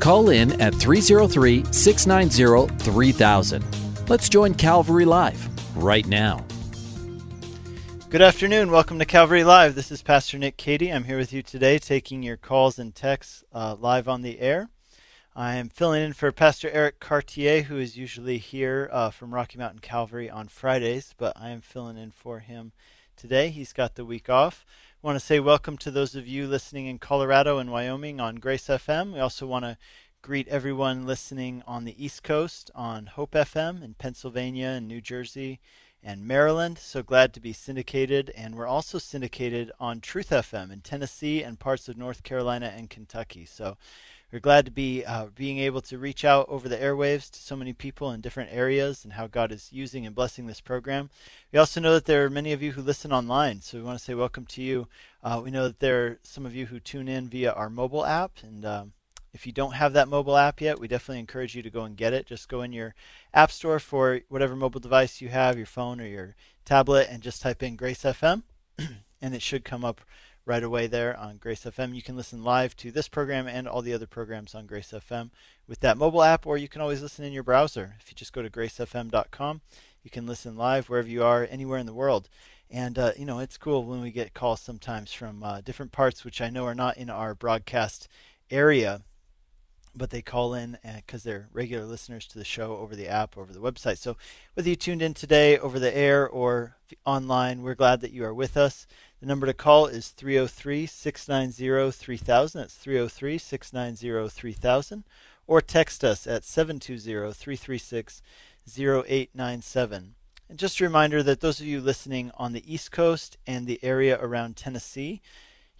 Call in at 303 690 3000. Let's join Calvary Live right now. Good afternoon. Welcome to Calvary Live. This is Pastor Nick Cady. I'm here with you today, taking your calls and texts uh, live on the air. I am filling in for Pastor Eric Cartier, who is usually here uh, from Rocky Mountain Calvary on Fridays, but I am filling in for him today. He's got the week off. I want to say welcome to those of you listening in Colorado and Wyoming on Grace FM. We also want to greet everyone listening on the East Coast on Hope FM in Pennsylvania and New Jersey and Maryland. So glad to be syndicated. And we're also syndicated on Truth FM in Tennessee and parts of North Carolina and Kentucky. So we're glad to be uh, being able to reach out over the airwaves to so many people in different areas and how God is using and blessing this program. We also know that there are many of you who listen online, so we want to say welcome to you. Uh, we know that there are some of you who tune in via our mobile app, and um, if you don't have that mobile app yet, we definitely encourage you to go and get it. Just go in your app store for whatever mobile device you have, your phone or your tablet, and just type in Grace FM, and it should come up right away there on Grace FM. You can listen live to this program and all the other programs on Grace FM with that mobile app, or you can always listen in your browser. If you just go to gracefm.com, you can listen live wherever you are, anywhere in the world. And uh, you know, it's cool when we get calls sometimes from uh, different parts, which I know are not in our broadcast area but they call in uh, because they're regular listeners to the show over the app, over the website. So whether you tuned in today over the air or online, we're glad that you are with us. The number to call is 303 690 3000. That's 303 690 3000. Or text us at 720 336 0897. And just a reminder that those of you listening on the East Coast and the area around Tennessee,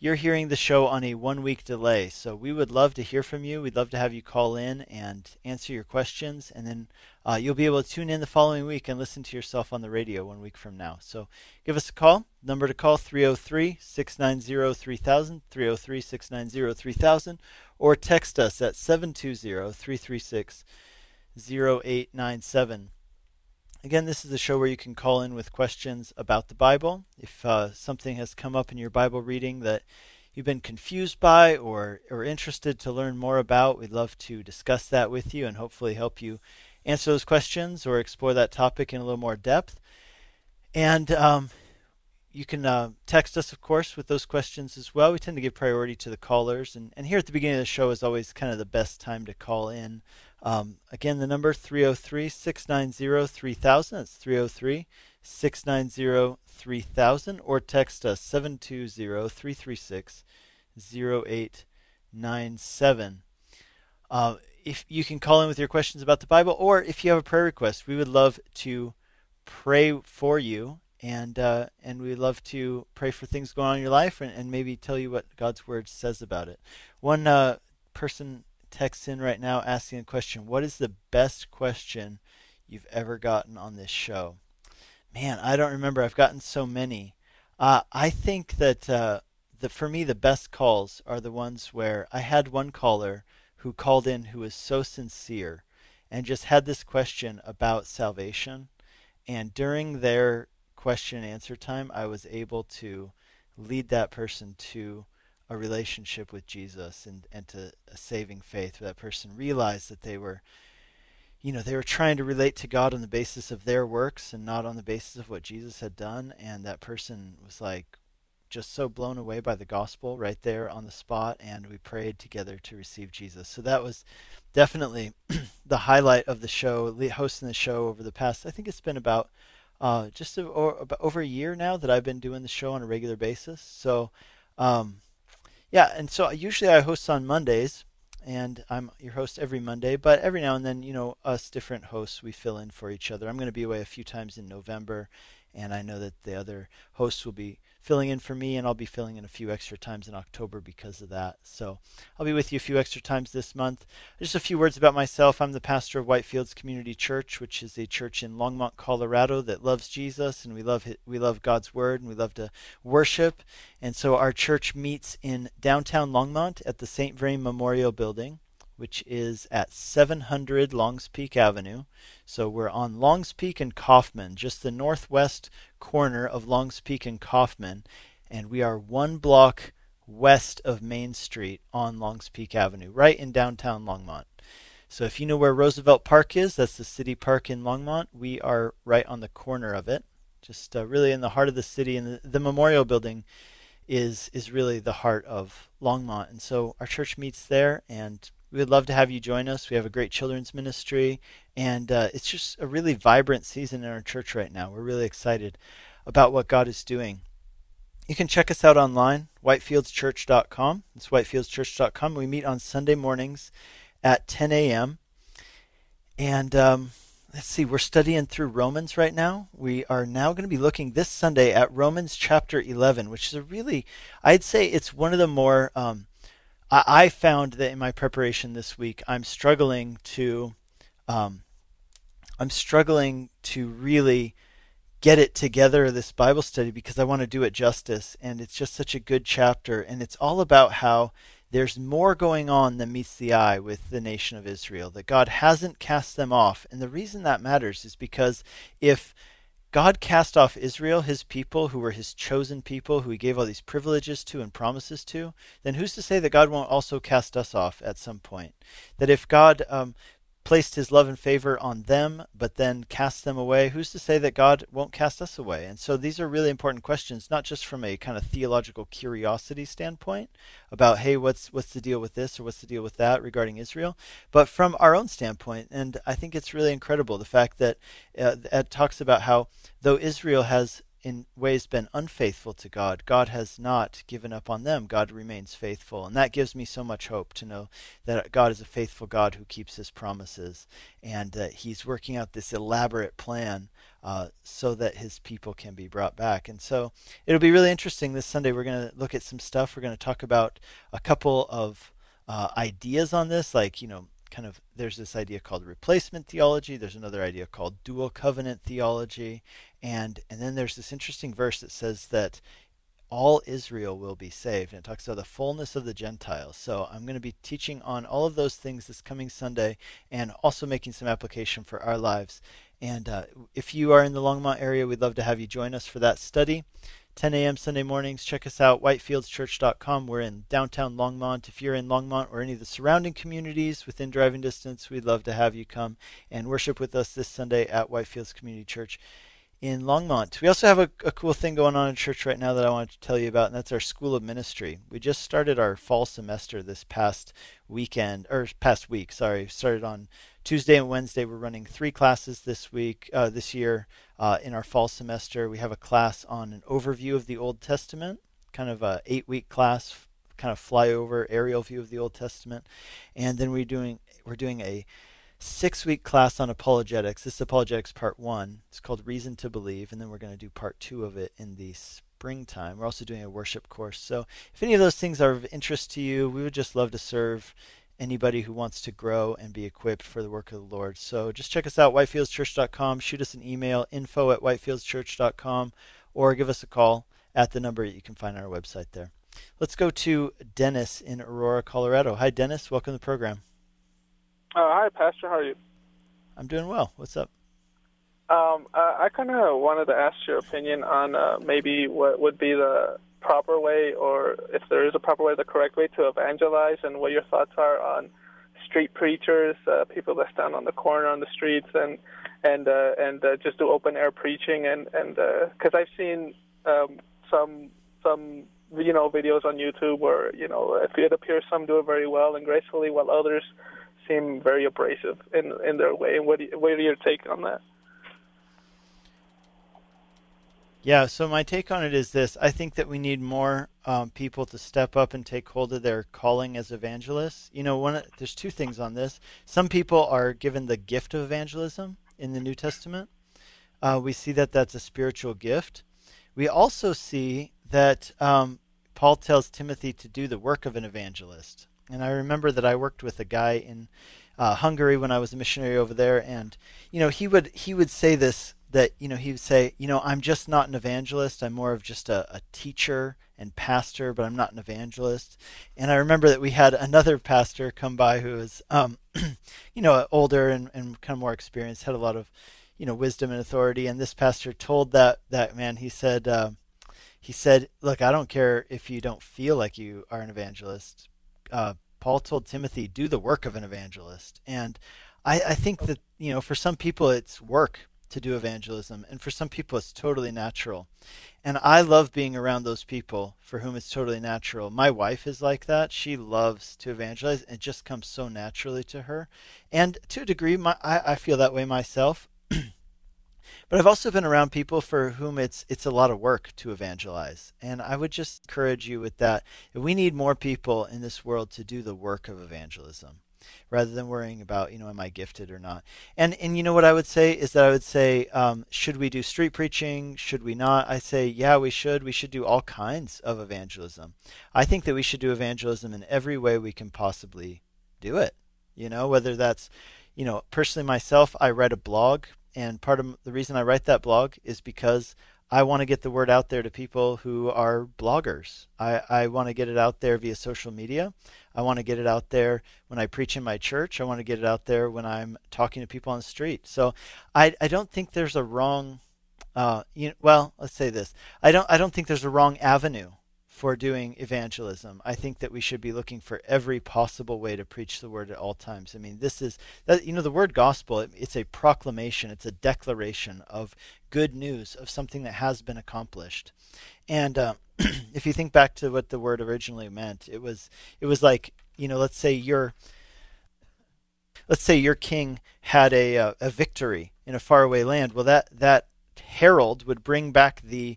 you're hearing the show on a one week delay. So we would love to hear from you. We'd love to have you call in and answer your questions. And then uh, you'll be able to tune in the following week and listen to yourself on the radio one week from now. So give us a call. Number to call 303 690 3000, 303 690 3000, or text us at 720 336 0897. Again, this is a show where you can call in with questions about the Bible. If uh, something has come up in your Bible reading that you've been confused by or, or interested to learn more about, we'd love to discuss that with you and hopefully help you answer those questions or explore that topic in a little more depth. And um, you can uh, text us, of course, with those questions as well. We tend to give priority to the callers. And, and here at the beginning of the show is always kind of the best time to call in. Um, again, the number 303 690 3000. That's 303 690 3000. Or text us 720 336 0897. Uh, if you can call in with your questions about the Bible, or if you have a prayer request, we would love to pray for you, and uh, and we love to pray for things going on in your life, and, and maybe tell you what God's Word says about it. One uh, person texts in right now asking a question What is the best question you've ever gotten on this show? Man, I don't remember. I've gotten so many. Uh, I think that uh, the, for me, the best calls are the ones where I had one caller who called in who was so sincere and just had this question about salvation. And during their question and answer time, I was able to lead that person to a relationship with Jesus and, and to a saving faith where that person realized that they were you know they were trying to relate to God on the basis of their works and not on the basis of what Jesus had done. And that person was like just so blown away by the gospel right there on the spot. And we prayed together to receive Jesus. So that was definitely the highlight of the show hosting the show over the past I think it's been about uh, just about over a year now that I've been doing the show on a regular basis. So um, yeah, and so usually I host on Mondays, and I'm your host every Monday. But every now and then, you know, us different hosts we fill in for each other. I'm going to be away a few times in November, and I know that the other hosts will be filling in for me, and I'll be filling in a few extra times in October because of that. So I'll be with you a few extra times this month. Just a few words about myself. I'm the pastor of Whitefields Community Church, which is a church in Longmont, Colorado that loves Jesus, and we love we love God's Word, and we love to worship. And so our church meets in downtown Longmont at the St. Vrain Memorial Building which is at 700 Longs Peak Avenue. So we're on Longs Peak and Coffman, just the northwest corner of Longs Peak and Coffman, and we are one block west of Main Street on Longs Peak Avenue, right in downtown Longmont. So if you know where Roosevelt Park is, that's the city park in Longmont. We are right on the corner of it, just uh, really in the heart of the city, and the, the memorial building is is really the heart of Longmont. And so our church meets there, and we would love to have you join us. We have a great children's ministry, and uh, it's just a really vibrant season in our church right now. We're really excited about what God is doing. You can check us out online, whitefieldschurch.com. It's whitefieldschurch.com. We meet on Sunday mornings at 10 a.m. And um, let's see, we're studying through Romans right now. We are now going to be looking this Sunday at Romans chapter 11, which is a really, I'd say it's one of the more um, I, I found that in my preparation this week, I'm struggling to, um, I'm struggling to really get it together this Bible study because I want to do it justice, and it's just such a good chapter, and it's all about how there's more going on than meets the eye with the nation of Israel. That God hasn't cast them off, and the reason that matters is because if God cast off Israel, his people, who were his chosen people, who he gave all these privileges to and promises to, then who's to say that God won't also cast us off at some point? That if God um, placed his love and favor on them, but then cast them away, who's to say that God won't cast us away? And so these are really important questions, not just from a kind of theological curiosity standpoint about, hey, what's what's the deal with this or what's the deal with that regarding Israel, but from our own standpoint. And I think it's really incredible the fact that uh, it talks about how though Israel has in ways been unfaithful to God, God has not given up on them. God remains faithful. And that gives me so much hope to know that God is a faithful God who keeps his promises and that he's working out this elaborate plan uh, so that his people can be brought back. And so it'll be really interesting this Sunday. We're going to look at some stuff. We're going to talk about a couple of uh, ideas on this, like, you know, kind of there's this idea called replacement theology there's another idea called dual covenant theology and and then there's this interesting verse that says that all Israel will be saved. And it talks about the fullness of the Gentiles. So I'm going to be teaching on all of those things this coming Sunday and also making some application for our lives. And uh, if you are in the Longmont area, we'd love to have you join us for that study. 10 a.m. Sunday mornings. Check us out, whitefieldschurch.com. We're in downtown Longmont. If you're in Longmont or any of the surrounding communities within driving distance, we'd love to have you come and worship with us this Sunday at Whitefields Community Church in Longmont. We also have a, a, cool thing going on in church right now that I wanted to tell you about, and that's our School of Ministry. We just started our fall semester this past weekend, or past week, sorry. Started on Tuesday and Wednesday. We're running three classes this week, uh, this year uh, in our fall semester. We have a class on an overview of the Old Testament, kind of a eight week class, kind of flyover aerial view of the Old Testament, and then we're doing we're doing a six week class on apologetics. This is apologetics part one. It's called Reason to Believe, and then we're going to do part two of it in the springtime. We're also doing a worship course. So if any of those things are of interest to you, we would just love to serve anybody who wants to grow and be equipped for the work of the Lord. So just check us out, whitefieldschurch.com. Shoot us an email, info at whitefieldschurch.com, or give us a call at the number that you can find on our website there. Let's go to Dennis in Aurora, Colorado. Hi, Dennis. Welcome to the program. Uh, hi, Pastor. How are you? I'm doing well. What's up? Um, uh, I kind of wanted to ask your opinion on uh, maybe what would be the proper way, or if there is a proper way, the correct way to evangelize, and what your thoughts are on street preachers, uh, people that stand on the corner on the streets and and uh, and uh, just do open air preaching, and and because uh, I've seen um, some some you know videos on YouTube where you know it appears some do it very well and gracefully, while others seem very abrasive in in their way. What do you, what are your take on that? Yeah, so my take on it is this: I think that we need more um, people to step up and take hold of their calling as evangelists. You know, one there's two things on this. Some people are given the gift of evangelism in the New Testament. Uh, we see that that's a spiritual gift. We also see that um, Paul tells Timothy to do the work of an evangelist. And I remember that I worked with a guy in uh, Hungary when I was a missionary over there, and you know he would he would say this that you know he would say you know I'm just not an evangelist. I'm more of just a, a teacher and pastor, but I'm not an evangelist. And I remember that we had another pastor come by who was um, you know older and, and kind of more experienced, had a lot of you know wisdom and authority. And this pastor told that that man he said. Uh, he said, "Look, I don't care if you don't feel like you are an evangelist. Uh, Paul told Timothy, do the work of an evangelist. And I, I think that, you know, for some people it's work to do evangelism, and for some people it's totally natural. And I love being around those people for whom it's totally natural. My wife is like that. She loves to evangelize. It just comes so naturally to her. And to a degree, my, I, I feel that way myself. But I've also been around people for whom it's it's a lot of work to evangelize. And I would just encourage you with that. We need more people in this world to do the work of evangelism rather than worrying about, you know, am I gifted or not. And and you know what I would say is that I would say, um, should we do street preaching? Should we not? I say, yeah, we should. We should do all kinds of evangelism. I think that we should do evangelism in every way we can possibly do it. You know, whether that's you know, personally myself, I write a blog and part of the reason I write that blog is because I want to get the word out there to people who are bloggers. I, I want to get it out there via social media. I want to get it out there when I preach in my church. I want to get it out there when I'm talking to people on the street. So I, I don't think there's a wrong, uh, you well, let's say this. I don't, I don't think there's a wrong avenue for doing evangelism. I think that we should be looking for every possible way to preach the word at all times. I mean, this is that you know the word gospel. it's a proclamation. It's a declaration of good news of something that has been accomplished. And uh, if you think back to what the word originally meant, it was it was like you know, let's say your let's say your king had a a, uh, a victory in a faraway land. Well, that that herald would bring back the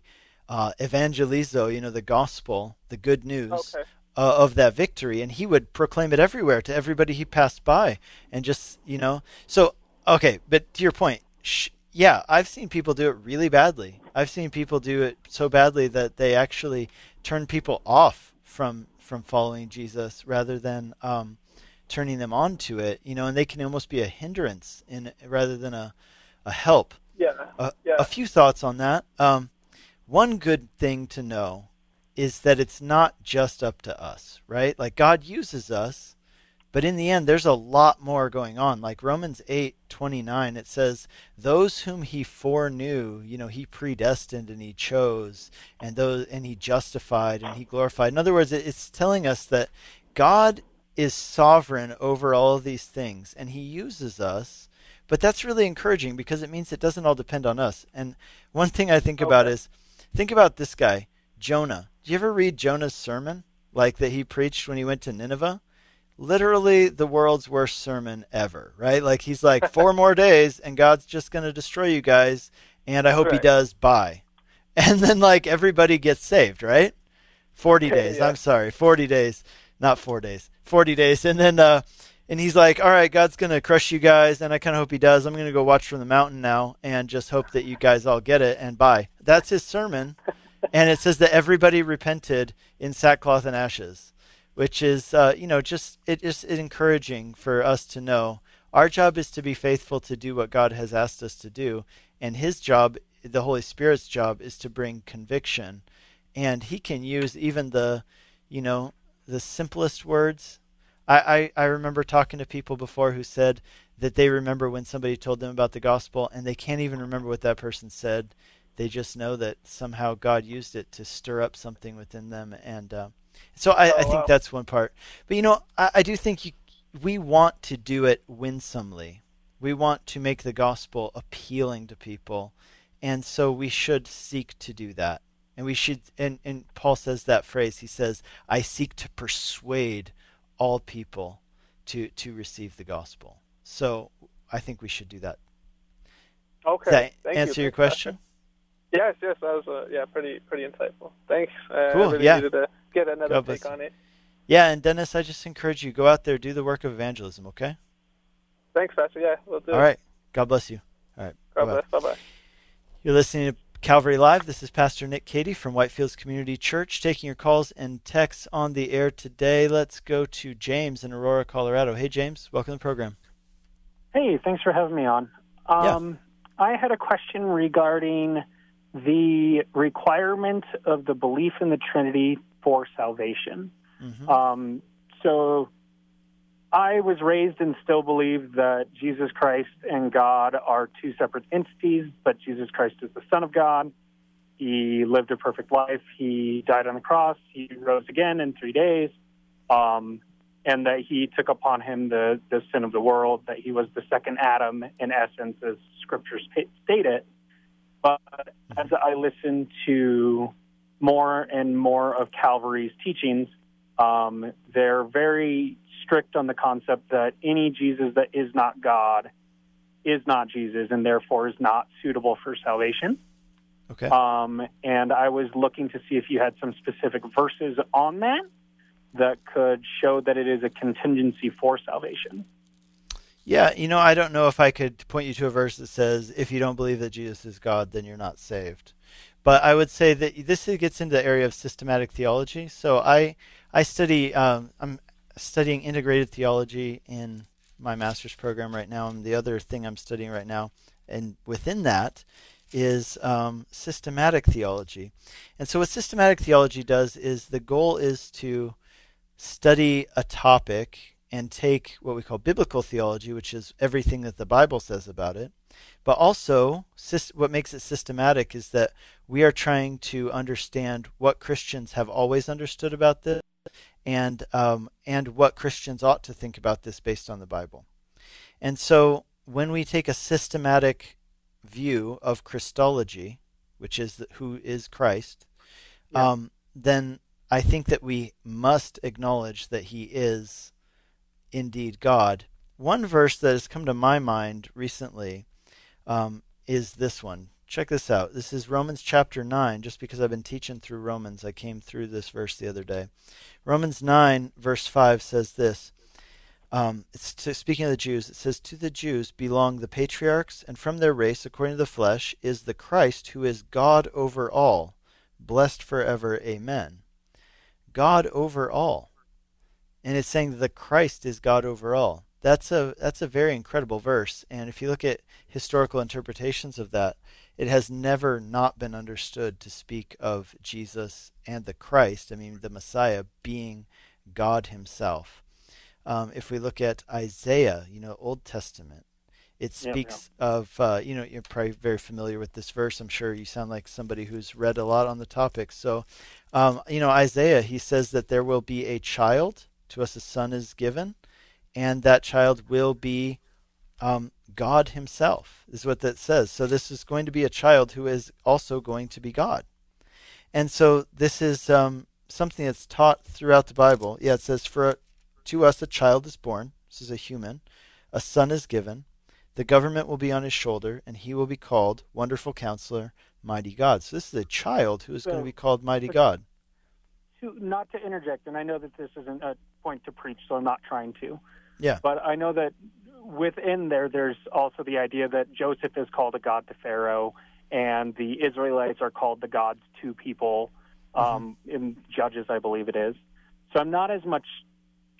uh, evangelizo, you know, the gospel, the good news okay. uh, of that victory, and he would proclaim it everywhere to everybody he passed by, and just you know. So okay, but to your point, sh- yeah, I've seen people do it really badly. I've seen people do it so badly that they actually turn people off from from following Jesus rather than um, turning them on to it. You know, and they can almost be a hindrance in rather than a a help. Yeah. A, yeah. a few thoughts on that. Um, one good thing to know is that it's not just up to us, right? Like God uses us, but in the end there's a lot more going on. Like Romans 8:29 it says those whom he foreknew, you know, he predestined and he chose and those and he justified and he glorified. In other words, it's telling us that God is sovereign over all of these things and he uses us but that's really encouraging because it means it doesn't all depend on us. And one thing I think okay. about is Think about this guy, Jonah. Did you ever read Jonah's sermon? Like that he preached when he went to Nineveh? Literally the world's worst sermon ever, right? Like he's like, four more days and God's just going to destroy you guys. And I hope right. he does. Bye. And then like everybody gets saved, right? 40 days. yeah. I'm sorry. 40 days. Not four days. 40 days. And then, uh, and he's like, "All right, God's gonna crush you guys," and I kind of hope he does. I'm gonna go watch from the mountain now, and just hope that you guys all get it. And bye. That's his sermon, and it says that everybody repented in sackcloth and ashes, which is, uh, you know, just it is encouraging for us to know. Our job is to be faithful to do what God has asked us to do, and His job, the Holy Spirit's job, is to bring conviction, and He can use even the, you know, the simplest words. I, I, I remember talking to people before who said that they remember when somebody told them about the gospel and they can't even remember what that person said. They just know that somehow God used it to stir up something within them. And uh, so I, oh, I think wow. that's one part. But you know, I, I do think you, we want to do it winsomely. We want to make the gospel appealing to people. And so we should seek to do that. And we should, and, and Paul says that phrase. He says, I seek to persuade all people to to receive the gospel. So I think we should do that. Okay. Does that Thank answer you. your question? Yes, yes, that was uh, yeah, pretty pretty insightful. Thanks. Uh, cool. I really yeah. needed to get another God take on it. Yeah, and Dennis, I just encourage you go out there, do the work of evangelism. Okay. Thanks, Pastor. Yeah, we'll do. It. All right. God bless you. All right. God bless. Bye bye. You're listening to Calvary Live. This is Pastor Nick Cady from Whitefields Community Church taking your calls and texts on the air today. Let's go to James in Aurora, Colorado. Hey, James, welcome to the program. Hey, thanks for having me on. Um, yeah. I had a question regarding the requirement of the belief in the Trinity for salvation. Mm-hmm. Um, so I was raised and still believe that Jesus Christ and God are two separate entities, but Jesus Christ is the Son of God. He lived a perfect life. He died on the cross. He rose again in three days. Um, and that he took upon him the, the sin of the world, that he was the second Adam in essence, as scriptures state it. But as I listen to more and more of Calvary's teachings, um, they're very strict on the concept that any Jesus that is not God is not Jesus and therefore is not suitable for salvation. Okay. Um, and I was looking to see if you had some specific verses on that that could show that it is a contingency for salvation. Yeah, you know, I don't know if I could point you to a verse that says, if you don't believe that Jesus is God, then you're not saved. But I would say that this gets into the area of systematic theology. So I, I study, um, I'm studying integrated theology in my master's program right now, and the other thing I'm studying right now, and within that is um, systematic theology. And so, what systematic theology does is the goal is to study a topic and take what we call biblical theology, which is everything that the Bible says about it. But also, what makes it systematic is that we are trying to understand what Christians have always understood about this and um, and what Christians ought to think about this based on the Bible. And so when we take a systematic view of Christology, which is the, who is Christ, yeah. um, then I think that we must acknowledge that He is indeed God. One verse that has come to my mind recently um, is this one, Check this out. This is Romans chapter 9. Just because I've been teaching through Romans, I came through this verse the other day. Romans 9, verse 5 says this. Um, to, speaking of the Jews, it says, To the Jews belong the patriarchs, and from their race, according to the flesh, is the Christ who is God over all, blessed forever. Amen. God over all. And it's saying that the Christ is God over all. That's a that's a very incredible verse. And if you look at historical interpretations of that, it has never not been understood to speak of Jesus and the Christ, I mean, the Messiah, being God Himself. Um, if we look at Isaiah, you know, Old Testament, it speaks of, uh, you know, you're probably very familiar with this verse. I'm sure you sound like somebody who's read a lot on the topic. So, um, you know, Isaiah, he says that there will be a child, to us a son is given, and that child will be um, God Himself, is what that says. So this is going to be a child who is also going to be God. And so this is um, something that's taught throughout the Bible. Yeah, it says, For to us a child is born, this is a human, a son is given, the government will be on his shoulder, and he will be called Wonderful Counselor, Mighty God. So this is a child who is so, going to be called Mighty God. To, not to interject, and I know that this isn't a point to preach, so I'm not trying to. Yeah. But I know that within there, there's also the idea that Joseph is called a god to Pharaoh, and the Israelites are called the gods to people um, mm-hmm. in Judges, I believe it is. So I'm not as much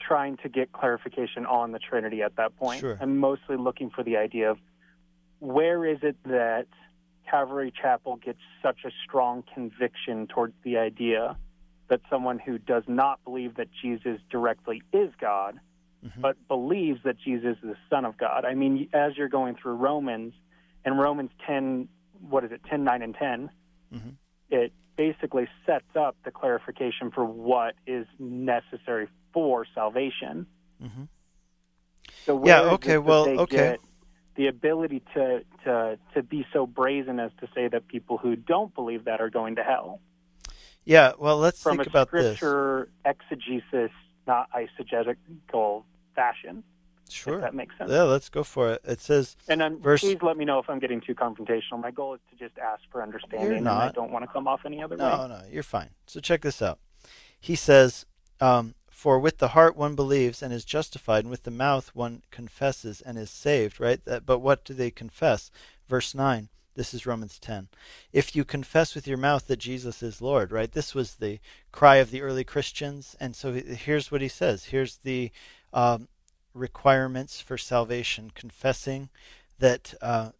trying to get clarification on the Trinity at that point. Sure. I'm mostly looking for the idea of where is it that Calvary Chapel gets such a strong conviction towards the idea that someone who does not believe that Jesus directly is God – mm-hmm. but believes that Jesus is the Son of God. I mean, as you're going through Romans, and Romans 10, what is it, 10, 9, and 10, mm-hmm. it basically sets up the clarification for what is necessary for salvation. Mm-hmm. So yeah, okay, well, okay. The ability to, to, to be so brazen as to say that people who don't believe that are going to hell. Yeah, well, let's From think about this. From a scripture exegesis, not eisegetical fashion. Sure. that makes sense. Yeah, let's go for it. It says, and then verse... please let me know if I'm getting too confrontational. My goal is to just ask for understanding, you're not. and I don't want to come off any other no, way. No, no, you're fine. So check this out. He says, um, "For with the heart one believes and is justified, and with the mouth one confesses and is saved." Right? That, but what do they confess? Verse nine: This is Romans 10. If you confess with your mouth that Jesus is Lord, right? This was the cry of the early Christians. And so here's what he says. Here's the um, requirements for salvation confessing that, uh,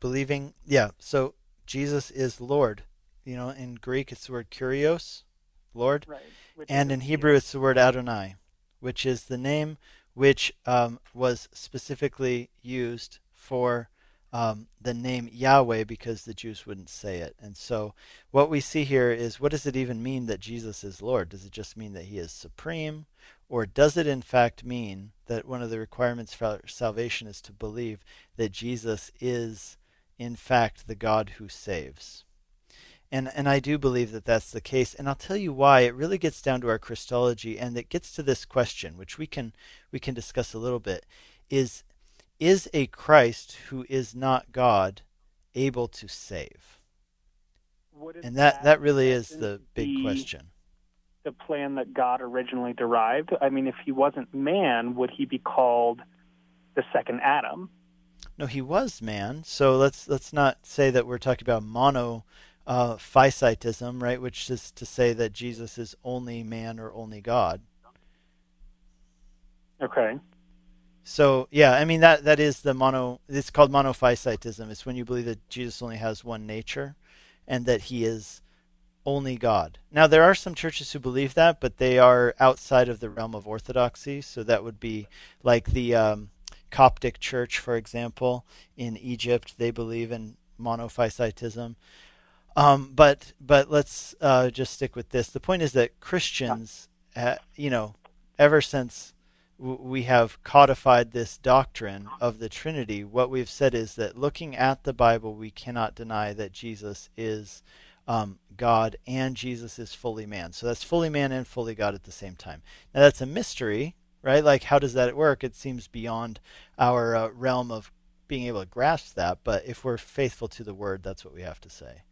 believing, yeah, so Jesus is Lord. You know, in Greek it's the word kurios, Lord. Right. And in Hebrew it's the word Adonai, which is the name which um, was specifically used for um, the name Yahweh because the Jews wouldn't say it. And so, what we see here is what does it even mean that Jesus is Lord? Does it just mean that he is supreme? Or does it in fact mean that one of the requirements for salvation is to believe that Jesus is in fact the God who saves? And, and I do believe that that's the case. And I'll tell you why. It really gets down to our Christology, and it gets to this question, which we can we can discuss a little bit. Is is a Christ who is not God able to save? And that, that really is the big question. The plan that God originally derived. I mean, if he wasn't man, would he be called the second Adam? No, he was man. So let's let's not say that we're talking about mono uh, physitism, right? Which is to say that Jesus is only man or only God. Okay. So yeah, I mean that that is the mono. It's called monophysitism. It's when you believe that Jesus only has one nature, and that he is only God. Now there are some churches who believe that, but they are outside of the realm of orthodoxy. So that would be like the um, Coptic Church, for example, in Egypt. They believe in monophysitism. Um, but but let's uh, just stick with this. The point is that Christians, uh, you know, ever since we have codified this doctrine of the Trinity, what we've said is that looking at the Bible, we cannot deny that Jesus is um, God and Jesus is fully man. So that's fully man and fully God at the same time. Now that's a mystery, right? Like, how does that work? It seems beyond our uh, realm of being able to grasp that, but if we're faithful to the Word, that's what we have to say.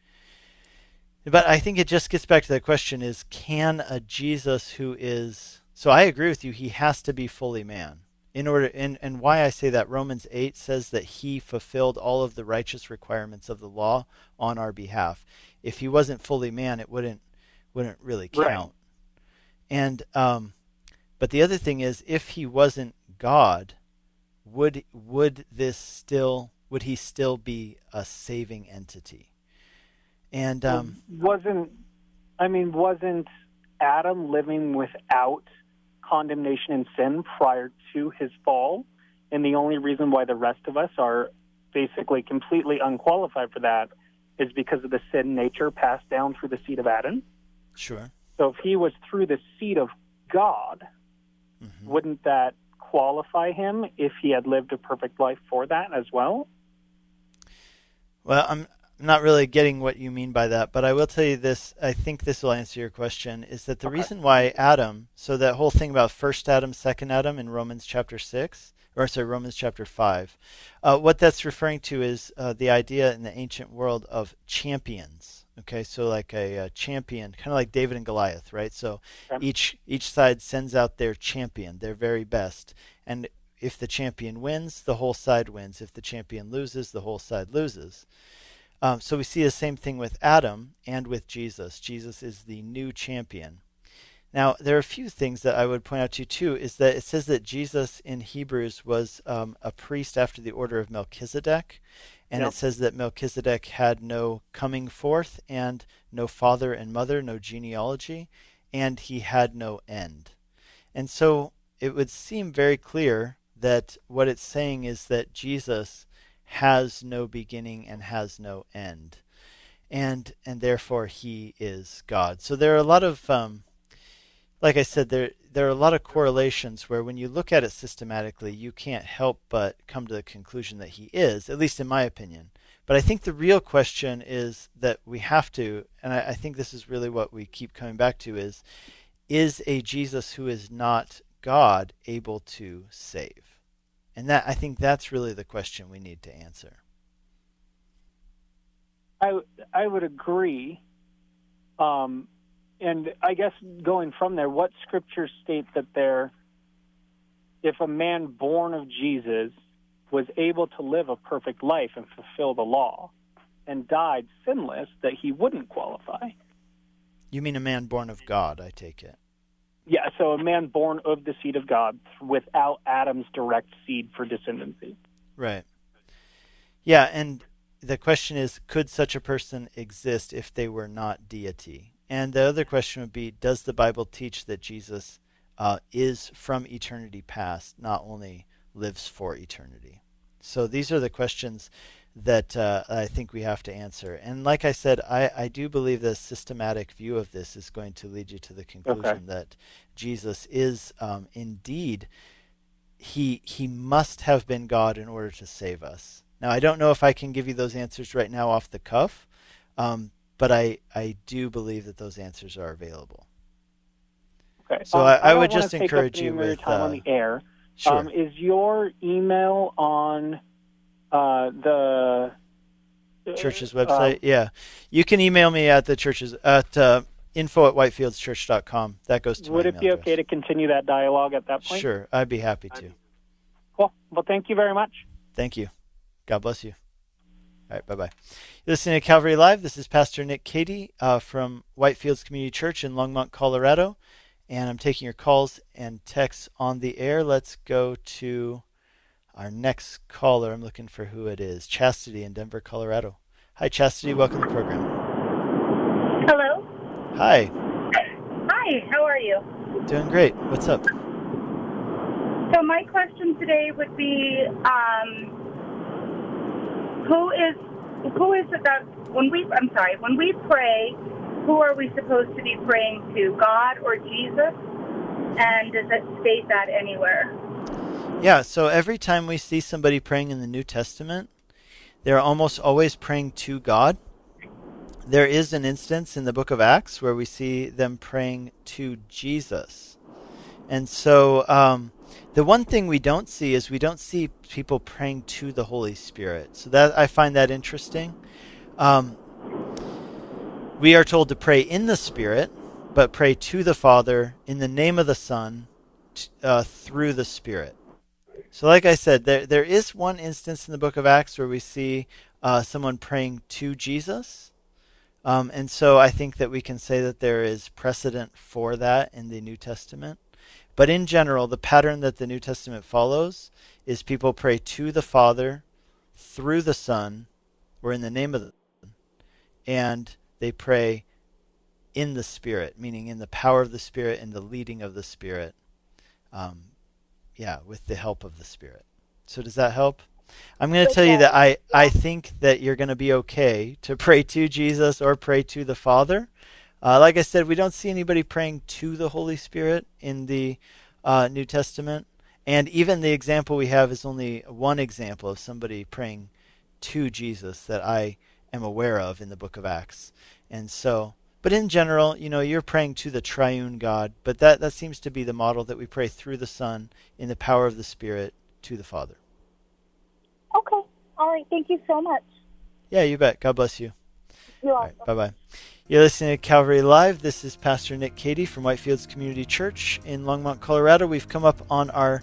But I think it just gets back to the question is can a Jesus who is so I agree with you. He has to be fully man. In order, and, and why I say that Romans 8 says that he fulfilled all of the righteous requirements of the law on our behalf. If he wasn't fully man, it wouldn't wouldn't really count. Right. And um, but the other thing is, if he wasn't God, would would this still would he still be a saving entity? And um, wasn't I mean wasn't Adam living without condemnation and sin prior to his fall. And the only reason why the rest of us are basically completely unqualified for that is because of the sin nature passed down through the seed of Adam. Sure. So if he was through the seed of God, mm-hmm. wouldn't that qualify him if he had lived a perfect life for that as well? Well, I'm I'm not really getting what you mean by that, but I will tell you this. I think this will answer your question. Is that the okay. reason why Adam? So that whole thing about first Adam, second Adam in Romans chapter six, or sorry, Romans chapter five. Uh, what that's referring to is uh, the idea in the ancient world of champions. Okay, so like a, a champion, kind of like David and Goliath, right? So okay. each each side sends out their champion, their very best, and if the champion wins, the whole side wins. If the champion loses, the whole side loses. Um, so we see the same thing with Adam and with Jesus. Jesus is the new champion. Now, there are a few things that I would point out to you too. Is that it says that Jesus in Hebrews was um, a priest after the order of Melchizedek, and yep. it says that Melchizedek had no coming forth and no father and mother, no genealogy, and he had no end. And so it would seem very clear that what it's saying is that Jesus has no beginning and has no end. And and therefore he is God. So there are a lot of um, like I said, there there are a lot of correlations where when you look at it systematically, you can't help but come to the conclusion that he is, at least in my opinion. But I think the real question is that we have to, and I, I think this is really what we keep coming back to is, is a Jesus who is not God able to save? And that I think that's really the question we need to answer. I I would agree. Um, and I guess going from there, what scriptures state that there, if a man born of Jesus was able to live a perfect life and fulfill the law, and died sinless, that he wouldn't qualify. You mean a man born of God, I take it. Yeah, so a man born of the seed of God without Adam's direct seed for descendancy. Right. Yeah, and the question is could such a person exist if they were not deity? And the other question would be does the Bible teach that Jesus uh, is from eternity past, not only lives for eternity? So these are the questions that uh, I think we have to answer. And like I said, I, I do believe the systematic view of this is going to lead you to the conclusion okay. that Jesus is um, indeed he he must have been God in order to save us. Now I don't know if I can give you those answers right now off the cuff, um, but I I do believe that those answers are available. Okay. So um, I, I, would just encourage you with time uh, on the air. Sure. Um, is your email on uh, the church's website? Uh, yeah, you can email me at the church's at uh, info at whitefieldschurch.com. That goes to Would it be address. okay to continue that dialogue at that point? Sure, I'd be happy to. Cool. Well, thank you very much. Thank you. God bless you. All right, bye bye. You're listening to Calvary Live. This is Pastor Nick Cady uh, from Whitefields Community Church in Longmont, Colorado. And I'm taking your calls and texts on the air. Let's go to our next caller. I'm looking for who it is. Chastity in Denver, Colorado. Hi, Chastity. Welcome to the program. Hello. Hi. Hi. How are you? Doing great. What's up? So my question today would be, um, who is who is it that when we I'm sorry when we pray, who are we supposed to be praying to, God or Jesus? And does it state that anywhere? Yeah, so every time we see somebody praying in the New Testament, they're almost always praying to God. There is an instance in the book of Acts where we see them praying to Jesus. And so um, the one thing we don't see is we don't see people praying to the Holy Spirit. So that I find that interesting. Um, we are told to pray in the Spirit, but pray to the Father in the name of the Son uh, through the Spirit. So, like I said, there there is one instance in the book of Acts where we see uh, someone praying to Jesus, um, and so I think that we can say that there is precedent for that in the New Testament. But in general, the pattern that the New Testament follows is people pray to the Father through the Son, or in the name of the Son, and they pray in the Spirit, meaning in the power of the Spirit and the leading of the Spirit. Um, yeah, with the help of the Spirit. So does that help? I'm going to tell you that I, I think that you're going to be okay to pray to Jesus or pray to the Father. Uh, like I said, we don't see anybody praying to the Holy Spirit in the uh, New Testament. And even the example we have is only one example of somebody praying to Jesus that I am aware of in the book of Acts. And so but in general, you know, you're praying to the triune God, but that, that seems to be the model that we pray through the Son in the power of the Spirit to the Father. Okay. All right. Thank you so much. Yeah, you bet. God bless you. You're welcome. Right, bye bye. You're listening to Calvary Live. This is Pastor Nick Cady from Whitefields Community Church in Longmont, Colorado. We've come up on our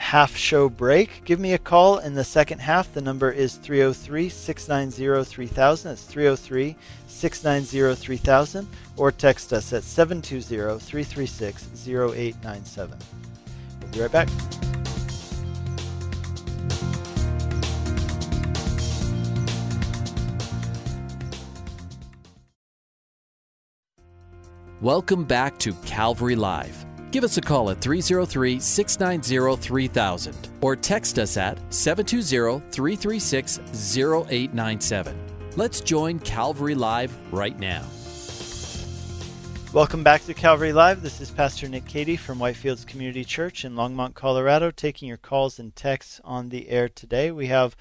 half show break. Give me a call in the second half. The number is 303 690 3000. That's 303 690 3000 or text us at 720 336 0897. We'll be right back. Welcome back to Calvary Live. Give us a call at 303 690 3000 or text us at 720 336 0897. Let's join Calvary Live right now. Welcome back to Calvary Live. This is Pastor Nick Cady from Whitefields Community Church in Longmont, Colorado, taking your calls and texts on the air today. We have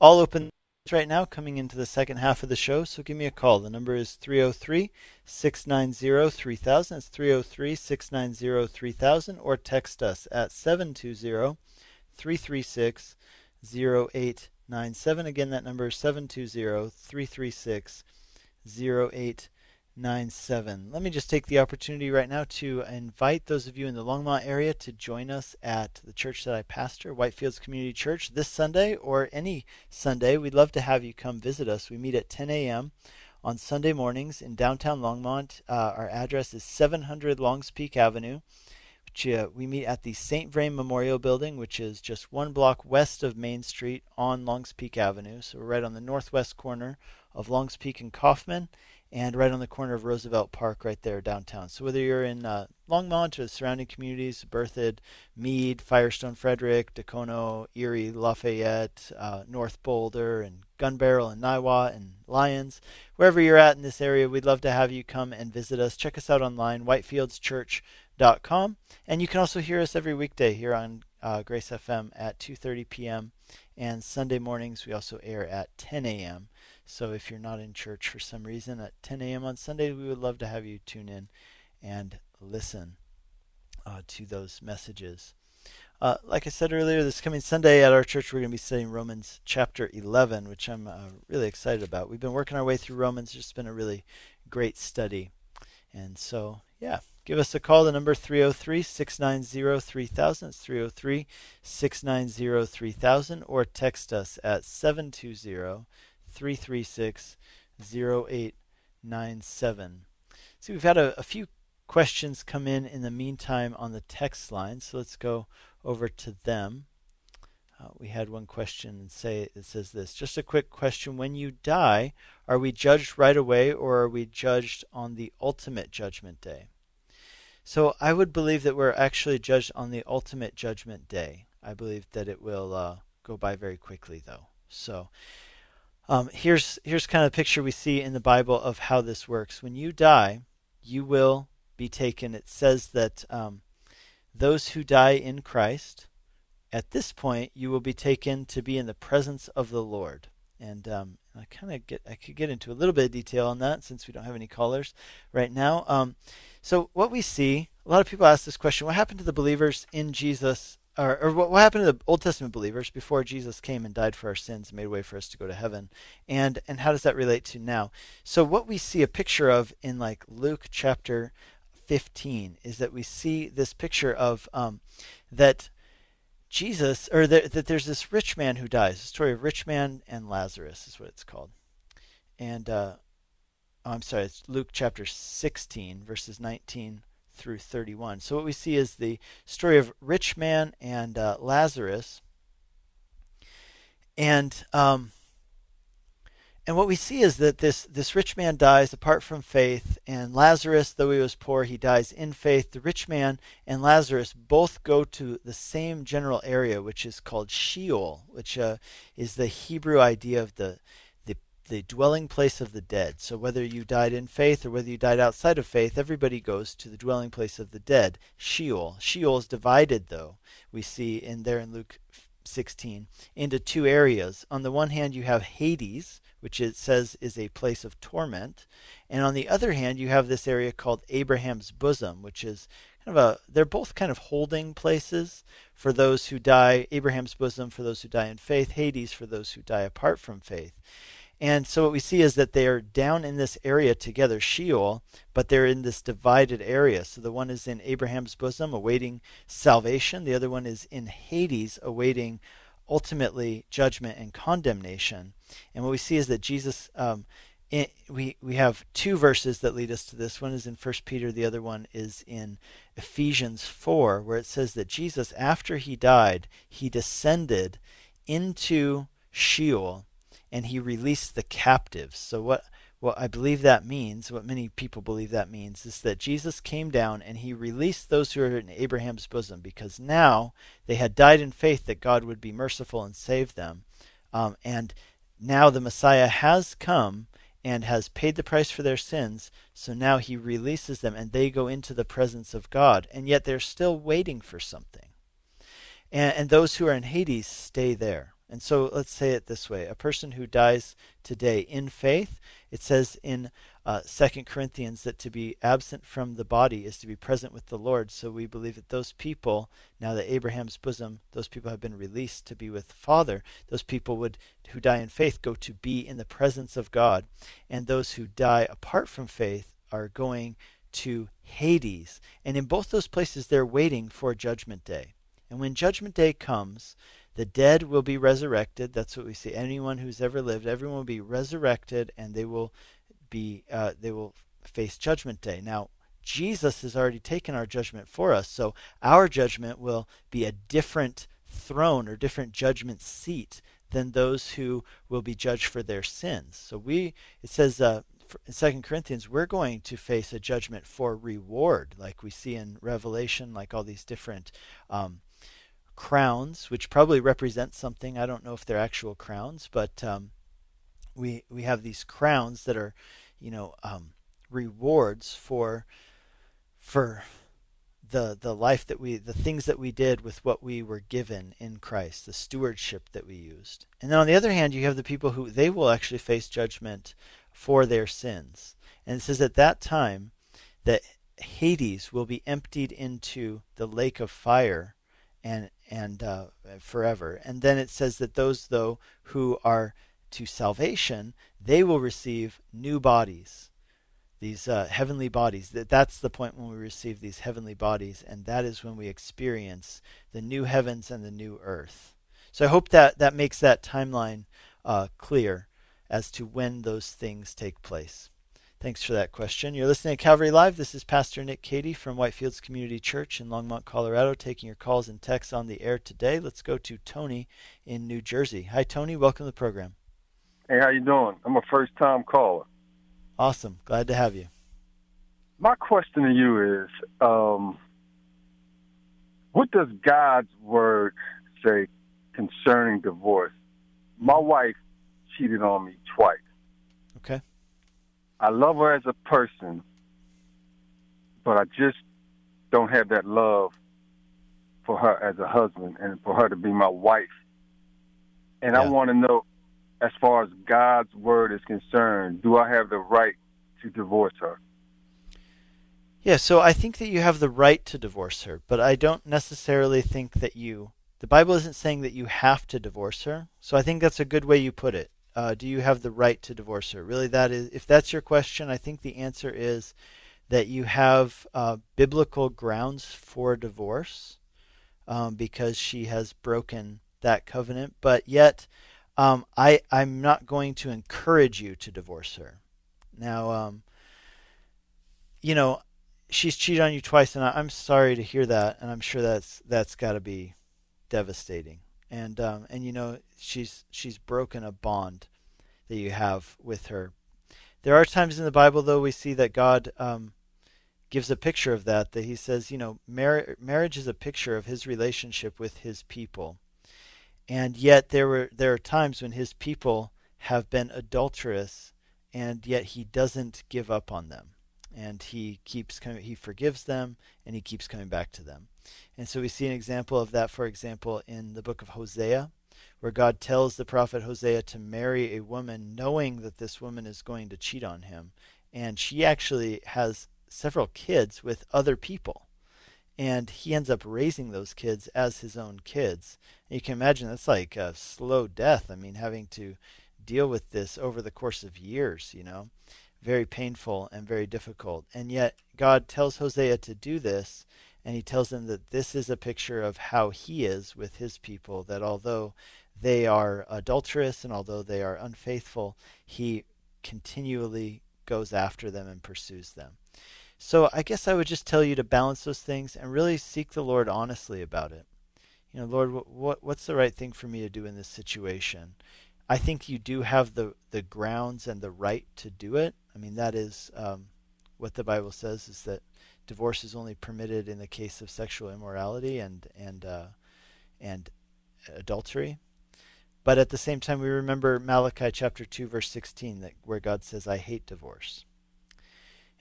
all open right now coming into the second half of the show, so give me a call. The number is 303 690 3000. That's 303 690 3000, or text us at 720 336 0897. Again, that number is 720 336 0897. 9897. Let me just take the opportunity right now to invite those of you in the Longmont area to join us at the church that I pastor, Whitefields Community Church, this Sunday or any Sunday. We'd love to have you come visit us. We meet at 10 a.m. on Sunday mornings in downtown Longmont. Uh, our address is 700 Longs Peak Avenue. Which, uh, we meet at the St. Vrain Memorial Building, which is just one block west of Main Street on Longs Peak Avenue. So we're right on the northwest corner of Longs Peak and Coffman and right on the corner of Roosevelt Park, right there downtown. So whether you're in uh, Longmont or the surrounding communities, Berthoud, Mead, Firestone, Frederick, Dacono, Erie, Lafayette, uh, North Boulder, and Gunbarrel, and Niwot, and Lyons, wherever you're at in this area, we'd love to have you come and visit us. Check us out online, whitefieldschurch.com, and you can also hear us every weekday here on uh, Grace FM at 2:30 p.m. and Sunday mornings we also air at 10 a.m. So if you're not in church for some reason at 10 a.m. on Sunday, we would love to have you tune in and listen uh, to those messages. Uh, like I said earlier, this coming Sunday at our church, we're going to be studying Romans chapter 11, which I'm uh, really excited about. We've been working our way through Romans. It's been a really great study. And so, yeah, give us a call. The number 303 690 3000. It's 303 690 3000. Or text us at 720 336 0897. See, we've had a, a, few questions come in in the meantime on the text line, so let's go over to them. Uh, we had one question and say it says this just a quick question when you die are we judged right away or are we judged on the ultimate judgment day so i would believe that we're actually judged on the ultimate judgment day i believe that it will uh, go by very quickly though so um, here's here's kind of a picture we see in the Bible of how this works. When you die, you will be taken. It says that um, those who die in Christ, at this point, you will be taken to be in the presence of the Lord. And um, I kind of get I could get into a little bit of detail on that since we don't have any callers right now. Um, so what we see, a lot of people ask this question: What happened to the believers in Jesus or, or what, happened to the Old Testament believers before Jesus came and died for our sins and made way for us to go to heaven, and and how does that relate to now? So what we see a picture of in like Luke chapter 15 is that we see this picture of um, that Jesus or that, that there's this rich man who dies. The story of rich man and Lazarus is what it's called, and uh, oh, I'm sorry, it's Luke chapter 16 verses 19 through 31. So what we see is the story of rich man and uh, Lazarus, and um, and what we see is that this this rich man dies apart from faith, and Lazarus, though he was poor, he dies in faith. The rich man and Lazarus both go to the same general area, which is called Sheol, which uh, is the Hebrew idea of the the dwelling place of the dead. So whether you died in faith or whether you died outside of faith, everybody goes to the dwelling place of the dead, Sheol. Sheol is divided, though, we see in there in Luke 16, into two areas. On the one hand, you have Hades, which it says is a place of torment, and on the other hand, you have this area called Abraham's bosom, which is kind of a they're both kind of holding places for those who die Abraham's bosom for those who die in faith, Hades for those who die apart from faith. And so what we see is that they are down in this area together, Sheol, but they're in this divided area. So the one is in Abraham's bosom, awaiting salvation. The other one is in Hades, awaiting ultimately judgment and condemnation. And what we see is that Jesus, um, in, we we have two verses that lead us to this. One is in First Peter. The other one is in Ephesians four, where it says that Jesus, after he died, he descended into Sheol and he released the captives. So what what I believe that means, what many people believe that means, is that Jesus came down and he released those who are in Abraham's bosom because now they had died in faith that God would be merciful and save them. Um, and now the Messiah has come and has paid the price for their sins. So now he releases them and they go into the presence of God. And yet they're still waiting for something. And, and those who are in Hades stay there. And so let's say it this way a person who dies today in faith, it says in uh, 2 Corinthians that to be absent from the body is to be present with the Lord. So we believe that those people, now that Abraham's bosom, those people have been released to be with the Father, those people would who die in faith go to be in the presence of God. And those who die apart from faith are going to Hades. And in both those places, they're waiting for Judgment Day. And when Judgment Day comes, the dead will be resurrected. That's what we see. Anyone who's ever lived, everyone will be resurrected, and they will be uh, they will face Judgment Day. Now, Jesus has already taken our judgment for us, so our judgment will be a different throne or different judgment seat than those who will be judged for their sins. So we, it says uh, in Second Corinthians, we're going to face a judgment for reward, like we see in Revelation, like all these different um, crowns, which probably represent something. I don't know if they're actual crowns, but um, we we have these crowns that are, you know, um, rewards for for the the life that we the things that we did with what we were given in Christ, the stewardship that we used. And then on the other hand, you have the people who they will actually face judgment for their sins. And it says at that time that Hades will be emptied into the lake of fire and and uh, forever. And then it says that those though who are to salvation, they will receive new bodies these uh, heavenly bodies. That that's the point when we receive these heavenly bodies, and that is when we experience the new heavens and the new earth. So I hope that that makes that timeline uh, clear as to when those things take place. Thanks for that question. You're listening to Calvary Live. This is Pastor Nick Cady from Whitefields Community Church in Longmont, Colorado, taking your calls and texts on the air today. Let's go to Tony in New Jersey. Hi, Tony. Welcome to the program. Hey, how you doing? I'm a first-time caller. Awesome. Glad to have you. My question to you is um, what does God's word say concerning divorce? My wife cheated on me twice. I love her as a person, but I just don't have that love for her as a husband and for her to be my wife. And yeah. I want to know as far as God's word is concerned, do I have the right to divorce her? Yeah, so I think that you have the right to divorce her, but I don't necessarily think that you. The Bible isn't saying that you have to divorce her, so I think that's a good way you put it. Uh, do you have the right to divorce her? Really, that is, if that's your question, I think the answer is that you have uh, biblical grounds for divorce um, because she has broken that covenant, but yet um, I, I'm not going to encourage you to divorce her. Now, um, you know, she's cheated on you twice, and I, am sorry to hear that, and I'm sure that's that's got to be devastating. And um, and you know, she's she's broken a bond that you have with her. There are times in the Bible, though, we see that God um, gives a picture of that. That He says, you know, mar- marriage is a picture of His relationship with His people and yet there were there are times when his people have been adulterous and yet he doesn't give up on them and he keeps coming he forgives them and he keeps coming back to them and so we see an example of that for example in the book of hosea where god tells the prophet hosea to marry a woman knowing that this woman is going to cheat on him and she actually has several kids with other people and he ends up raising those kids as his own kids. And you can imagine that's like a slow death. I mean, having to deal with this over the course of years, you know, very painful and very difficult. And yet, God tells Hosea to do this, and he tells him that this is a picture of how he is with his people, that although they are adulterous and although they are unfaithful, he continually goes after them and pursues them. So I guess I would just tell you to balance those things and really seek the Lord honestly about it. You know, Lord, what, what what's the right thing for me to do in this situation? I think you do have the the grounds and the right to do it. I mean, that is um, what the Bible says is that divorce is only permitted in the case of sexual immorality and and uh, and adultery. But at the same time, we remember Malachi chapter two verse sixteen that where God says, "I hate divorce."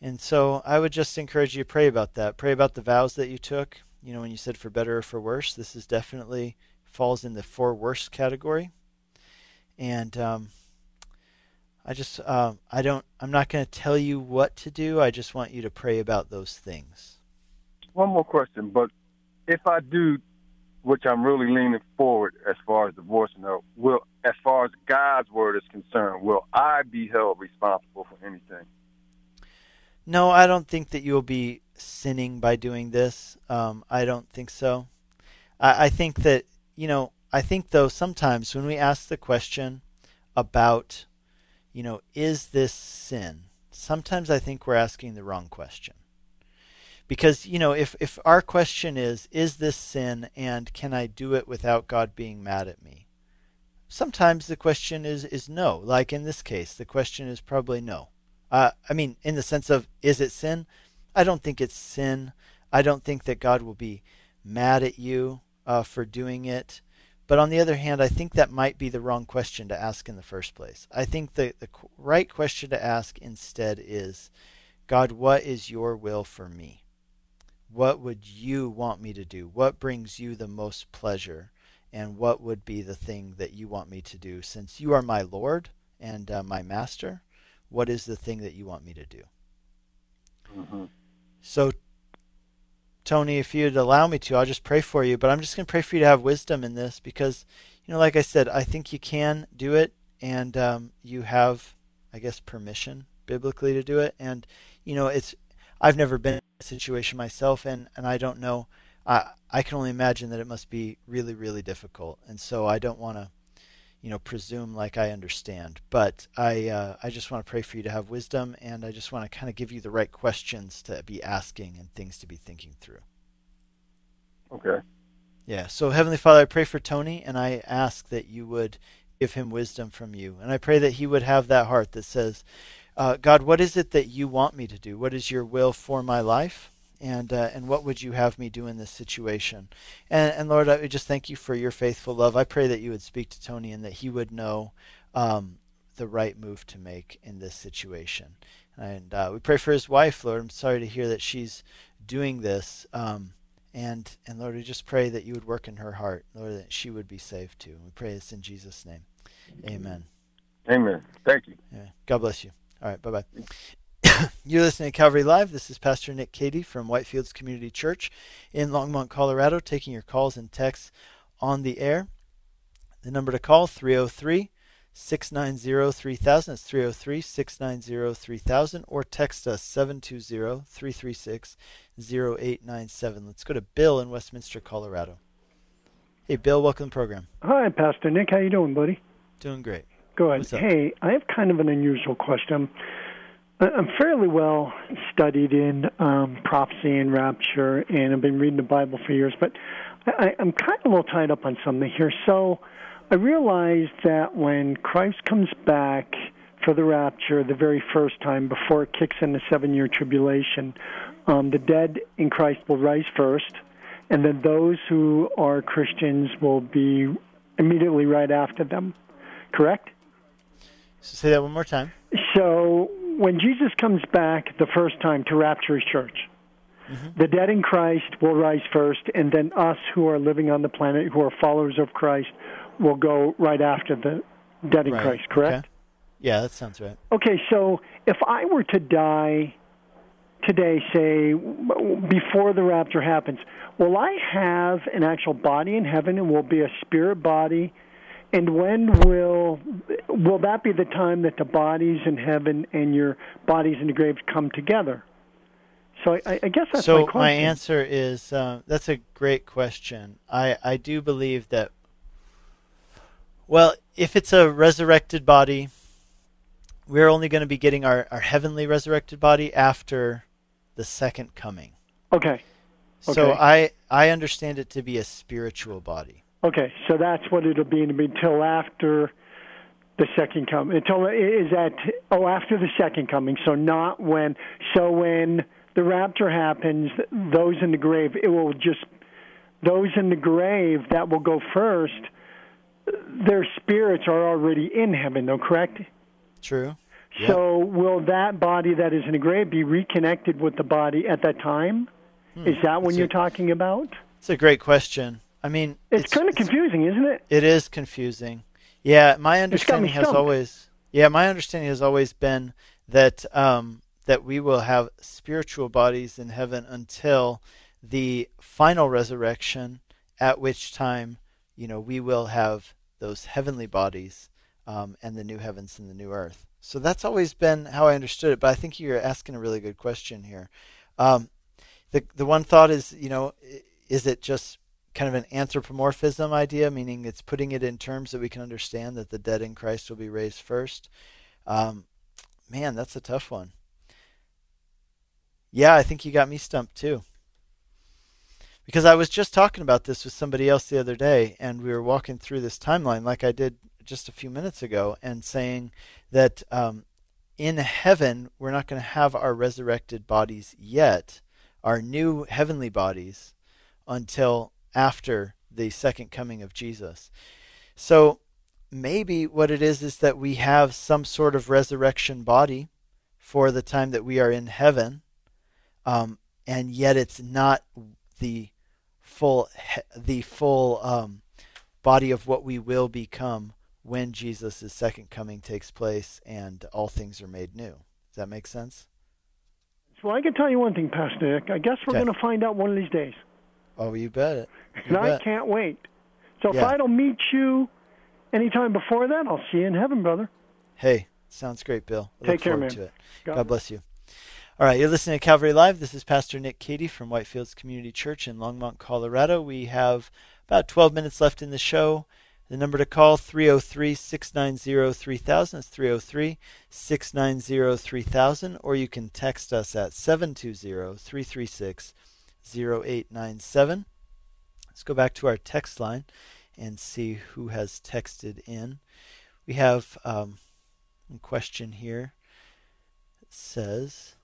And so I would just encourage you to pray about that. Pray about the vows that you took. You know, when you said for better or for worse, this is definitely falls in the for worse category. And um, I just, uh, I don't, I'm not going to tell you what to do. I just want you to pray about those things. One more question, but if I do, which I'm really leaning forward as far as divorcing her, will, as far as God's word is concerned, will I be held responsible for anything? No, I don't think that you will be sinning by doing this. Um, I don't think so. I, I think that, you know, I think though sometimes when we ask the question about, you know, is this sin? Sometimes I think we're asking the wrong question. Because, you know, if, if our question is, is this sin and can I do it without God being mad at me? Sometimes the question is, is no. Like in this case, the question is probably no. Uh, I mean, in the sense of, is it sin? I don't think it's sin. I don't think that God will be mad at you uh, for doing it. But on the other hand, I think that might be the wrong question to ask in the first place. I think the, the right question to ask instead is God, what is your will for me? What would you want me to do? What brings you the most pleasure? And what would be the thing that you want me to do? Since you are my Lord and uh, my Master, what is the thing that you want me to do? Mm-hmm. So, Tony, if you'd allow me to, I'll just pray for you. But I'm just going to pray for you to have wisdom in this because, you know, like I said, I think you can do it and um, you have, I guess, permission biblically to do it. And, you know, it's, I've never been in a situation myself and, and I don't know. I, I can only imagine that it must be really, really difficult. And so I don't want to you know presume like I understand. But I uh, I just want to pray for you to have wisdom, and I just want to kind of give you the right questions to be asking and things to be thinking through. Okay. Yeah. So Heavenly Father, I pray for Tony, and I ask that you would give him wisdom from you, and I pray that he would have that heart that says, uh, God, what is it that you want me to do? What is your will for my life? And uh, and what would you have me do in this situation? And, and Lord, I would just thank you for your faithful love. I pray that you would speak to Tony and that he would know um, the right move to make in this situation. And uh, we pray for his wife, Lord. I'm sorry to hear that she's doing this. Um, and and Lord, we just pray that you would work in her heart, Lord, that she would be saved too. We pray this in Jesus' name. Amen. Amen. Thank you. Yeah. God bless you. All right. Bye bye. You're listening to Calvary Live. This is Pastor Nick Cady from Whitefields Community Church in Longmont, Colorado, taking your calls and texts on the air. The number to call 303 690 3000. It's 303 690 3000 or text us 720 336 0897. Let's go to Bill in Westminster, Colorado. Hey, Bill, welcome to the program. Hi, Pastor Nick. How you doing, buddy? Doing great. Go ahead. Hey, I have kind of an unusual question. I'm fairly well studied in um, prophecy and rapture, and I've been reading the Bible for years, but I, I'm kind of a little tied up on something here. So I realized that when Christ comes back for the rapture the very first time, before it kicks in the seven year tribulation, um, the dead in Christ will rise first, and then those who are Christians will be immediately right after them. Correct? So say that one more time. So when Jesus comes back the first time to rapture his church, mm-hmm. the dead in Christ will rise first, and then us who are living on the planet, who are followers of Christ, will go right after the dead in right. Christ, correct? Okay. Yeah, that sounds right. Okay, so if I were to die today, say, before the rapture happens, will I have an actual body in heaven and will be a spirit body? And when will will that be the time that the bodies in heaven and your bodies in the grave come together? So I, I guess that's so. My, question. my answer is uh, that's a great question. I I do believe that. Well, if it's a resurrected body, we're only going to be getting our, our heavenly resurrected body after the second coming. Okay. okay. So I I understand it to be a spiritual body. Okay, so that's what it'll be until after the second coming. Until is that oh after the second coming. So not when. So when the rapture happens, those in the grave, it will just those in the grave that will go first. Their spirits are already in heaven, though. Correct. True. So yep. will that body that is in the grave be reconnected with the body at that time? Hmm. Is that when you're talking about? It's a great question. I mean, it's, it's kind of confusing, isn't it? It is confusing. Yeah, my understanding has always yeah, my understanding has always been that um, that we will have spiritual bodies in heaven until the final resurrection, at which time you know we will have those heavenly bodies um, and the new heavens and the new earth. So that's always been how I understood it. But I think you're asking a really good question here. Um, the the one thought is, you know, is it just kind of an anthropomorphism idea, meaning it's putting it in terms that we can understand that the dead in Christ will be raised first? Um, man, that's a tough one. Yeah, I think you got me stumped too. Because I was just talking about this with somebody else the other day, and we were walking through this timeline like I did just a few minutes ago, and saying that um, in heaven we're not going to have our resurrected bodies yet, our new heavenly bodies, until after the second coming of Jesus. So maybe what it is is that we have some sort of resurrection body for the time that we are in heaven, um, and yet it's not the full the full um, body of what we will become when Jesus' second coming takes place and all things are made new. Does that make sense? Well, I can tell you one thing, Pastor Nick. I guess we're okay. going to find out one of these days. Oh, you bet it. And. I can't wait. So yeah. if I don't meet you anytime before that, I'll see you in heaven, brother. Hey, sounds great, Bill. I Take care, man. To it. God, God bless you. All right, you're listening to Calvary Live. This is Pastor Nick Cady from Whitefields Community Church in Longmont, Colorado. We have about 12 minutes left in the show. The number to call 303-690-3000 is 303-690-3000 or you can text us at 720-336-0897. Let's go back to our text line and see who has texted in. We have um, a question here. It says,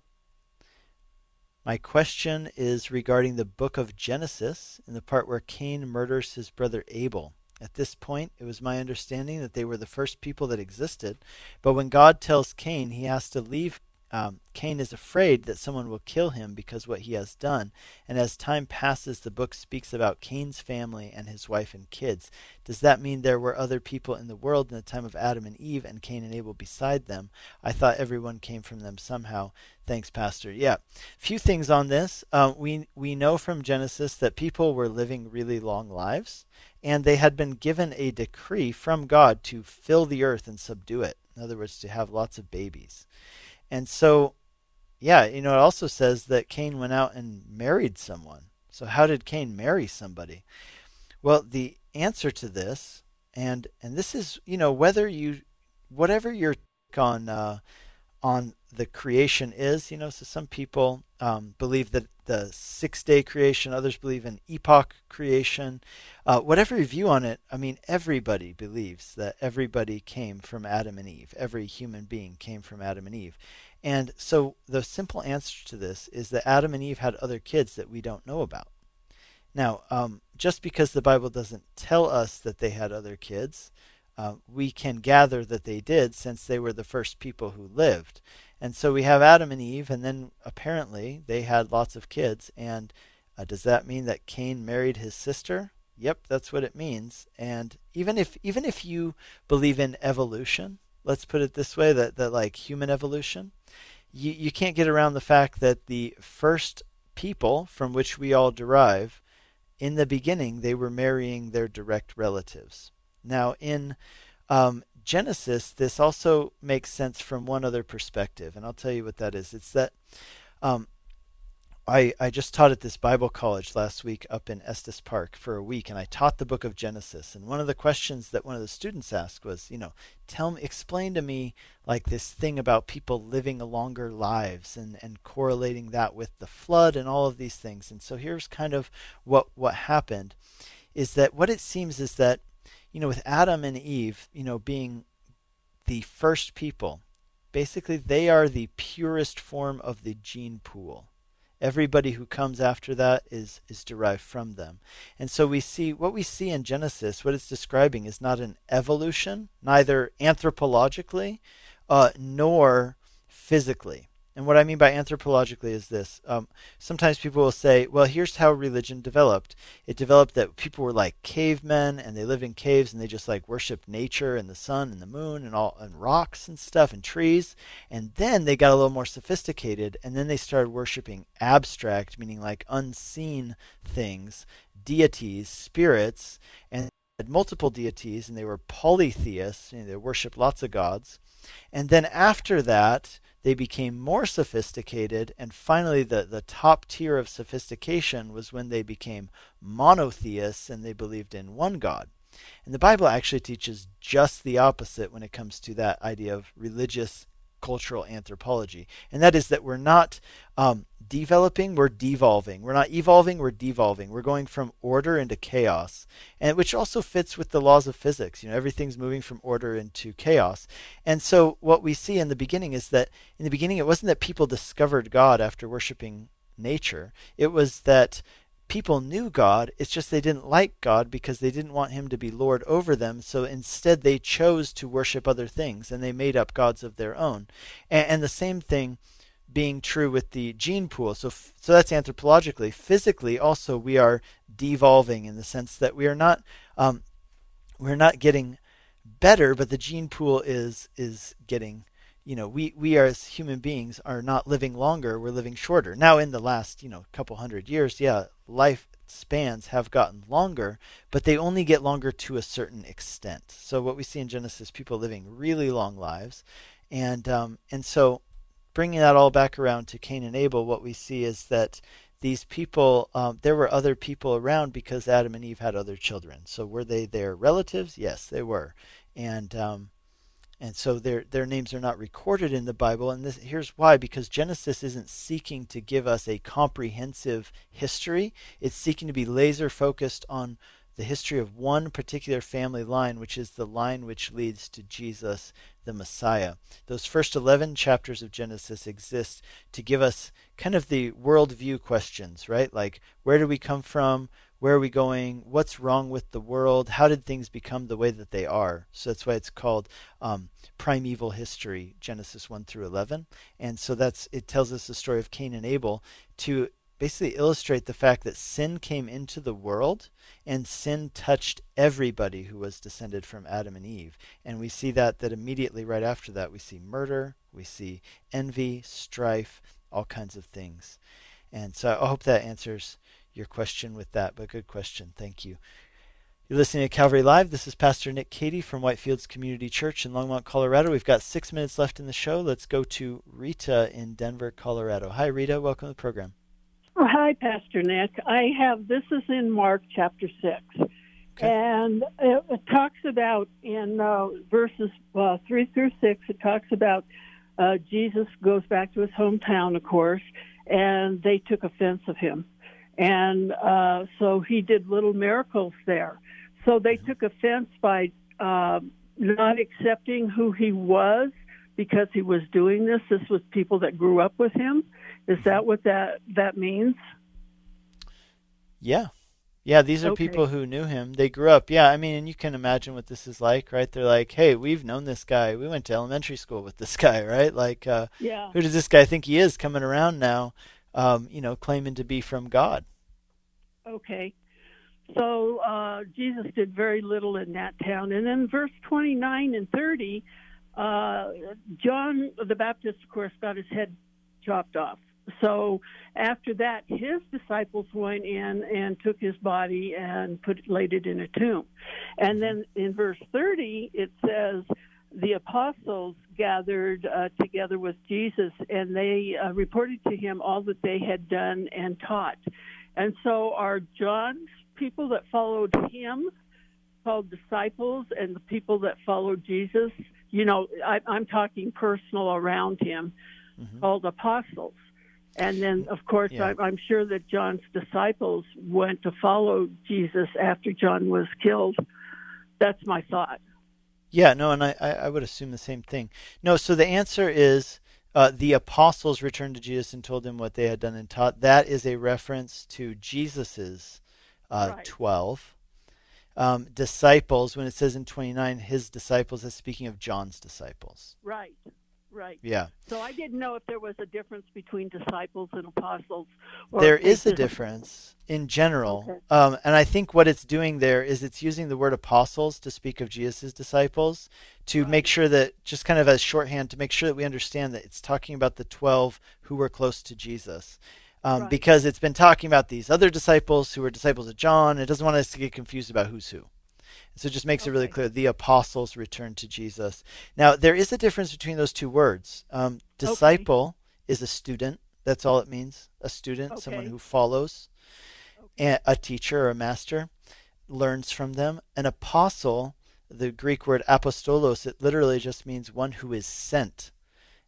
my question is regarding the book of Genesis in the part where Cain murders his brother Abel. At this point, it was my understanding that they were the first people that existed. But when God tells Cain he has to leave, um, Cain is afraid that someone will kill him because what he has done. And as time passes, the book speaks about Cain's family and his wife and kids. Does that mean there were other people in the world in the time of Adam and Eve and Cain and Abel beside them? I thought everyone came from them somehow. Thanks, Pastor. Yeah, few things on this. Um, we we know from Genesis that people were living really long lives and they had been given a decree from God to fill the earth and subdue it. In other words, to have lots of babies. And so, yeah, you know, it also says that Cain went out and married someone. So, how did Cain marry somebody? Well, the answer to this, and and this is, you know, whether you, whatever your on uh, on the creation is, you know, so some people um, believe that the six day creation, others believe in epoch creation. Uh, whatever your view on it, I mean, everybody believes that everybody came from Adam and Eve. Every human being came from Adam and Eve. And so the simple answer to this is that Adam and Eve had other kids that we don't know about. Now, um, just because the Bible doesn't tell us that they had other kids, uh, we can gather that they did since they were the first people who lived. And so we have Adam and Eve, and then apparently they had lots of kids. And uh, does that mean that Cain married his sister? Yep, that's what it means. And even if even if you believe in evolution, let's put it this way, that, that like human evolution, you, you can't get around the fact that the first people from which we all derive, in the beginning, they were marrying their direct relatives. Now, in um, Genesis, this also makes sense from one other perspective, and I'll tell you what that is. It's that um, I, I just taught at this Bible college last week up in Estes Park for a week, and I taught the book of Genesis. And one of the questions that one of the students asked was, you know, tell me, explain to me like this thing about people living longer lives and, and correlating that with the flood and all of these things. And so here's kind of what what happened is that what it seems is that you know, with Adam and Eve, you know, being the first people, basically they are the purest form of the gene pool. Everybody who comes after that is is derived from them. And so we see what we see in Genesis, what it's describing is not an evolution, neither anthropologically uh, nor physically. And what I mean by anthropologically is this. Um, sometimes people will say, well, here's how religion developed. It developed that people were like cavemen and they lived in caves and they just like worshiped nature and the sun and the moon and all and rocks and stuff and trees. And then they got a little more sophisticated and then they started worshiping abstract, meaning like unseen things, deities, spirits, and multiple deities and they were polytheists, you know, they worshiped lots of gods. And then after that, they became more sophisticated, and finally, the, the top tier of sophistication was when they became monotheists and they believed in one God. And the Bible actually teaches just the opposite when it comes to that idea of religious cultural anthropology. And that is that we're not um, developing, we're devolving. We're not evolving, we're devolving. We're going from order into chaos, and which also fits with the laws of physics. You know, everything's moving from order into chaos. And so what we see in the beginning is that in the beginning it wasn't that people discovered God after worshiping nature. It was that people knew God, it's just they didn't like God because they didn't want him to be Lord over them. So instead, they chose to worship other things and they made up gods of their own. And, and the same thing being true with the gene pool. So, so that's anthropologically. Physically, also, we are devolving in the sense that we are not. Um, we're not getting better, but the gene pool is is getting you know we we as human beings are not living longer we're living shorter now in the last you know couple hundred years yeah life spans have gotten longer but they only get longer to a certain extent. So what we see in genesis people living really long lives. And um, and so bringing that all back around to cain and abel what we see is that these people um, there were other people around because adam and eve had other children. So were they their relatives? Yes they were. And um, and so their their names are not recorded in the Bible. And this, here's why: because Genesis isn't seeking to give us a comprehensive history; it's seeking to be laser focused on the history of one particular family line, which is the line which leads to Jesus, the Messiah. Those first 11 chapters of Genesis exist to give us kind of the worldview questions, right? Like, where do we come from? Where are we going? What's wrong with the world? How did things become the way that they are? So that's why it's called um, primeval history, Genesis 1 through 11. And so that's it tells us the story of Cain and Abel to basically illustrate the fact that sin came into the world and sin touched everybody who was descended from Adam and Eve. And we see that that immediately right after that we see murder, we see envy, strife, all kinds of things. And so I hope that answers your question with that, but good question. Thank you. You're listening to Calvary Live. This is Pastor Nick Cady from Whitefields Community Church in Longmont, Colorado. We've got six minutes left in the show. Let's go to Rita in Denver, Colorado. Hi, Rita. Welcome to the program. Oh, hi, Pastor Nick. I have this is in Mark chapter six, okay. and it, it, talks about in uh, verses uh, three through six. It talks about uh, Jesus goes back to his hometown, of course, and they took offense of him. And uh, so he did little miracles there. So they mm-hmm. took offense by uh, not accepting who he was because he was doing this. This was people that grew up with him. Is that mm-hmm. what that that means? Yeah. Yeah, these are okay. people who knew him. They grew up. Yeah, I mean, and you can imagine what this is like, right? They're like, "Hey, we've known this guy. We went to elementary school with this guy, right? Like, uh, yeah. who does this guy think he is coming around now? Um, you know, claiming to be from God. Okay. So uh, Jesus did very little in that town. And then verse 29 and 30, uh, John the Baptist, of course, got his head chopped off. So after that, his disciples went in and took his body and put laid it in a tomb. And then in verse 30, it says, the apostles gathered uh, together with Jesus and they uh, reported to him all that they had done and taught. And so are John's people that followed him called disciples and the people that followed Jesus, you know, I, am talking personal around him, mm-hmm. called apostles. And then, of course, yeah. I, I'm sure that John's disciples went to follow Jesus after John was killed. That's my thought. Yeah, no, and I, I would assume the same thing. No, so the answer is uh, the apostles returned to Jesus and told him what they had done and taught. That is a reference to Jesus's uh, right. 12 um, disciples. When it says in 29, his disciples, is speaking of John's disciples. Right. Right. Yeah. So I didn't know if there was a difference between disciples and apostles. there is a difference in general, okay. um, and I think what it's doing there is it's using the word apostles to speak of Jesus' disciples to right. make sure that just kind of as shorthand to make sure that we understand that it's talking about the twelve who were close to Jesus. Um, right. Because it's been talking about these other disciples who were disciples of John. It doesn't want us to get confused about who's who. So it just makes okay. it really clear the apostles returned to Jesus. Now, there is a difference between those two words. Um, disciple okay. is a student. That's all it means. A student, okay. someone who follows. And a teacher or a master learns from them. An apostle, the Greek word apostolos, it literally just means one who is sent.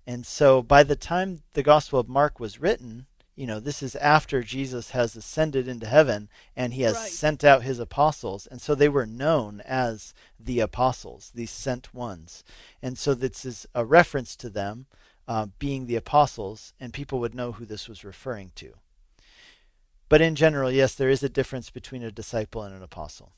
And so by the time the Gospel of Mark was written, you know, this is after Jesus has ascended into heaven and he has right. sent out his apostles. And so they were known as the apostles, these sent ones. And so this is a reference to them uh, being the apostles, and people would know who this was referring to. But in general, yes, there is a difference between a disciple and an apostle.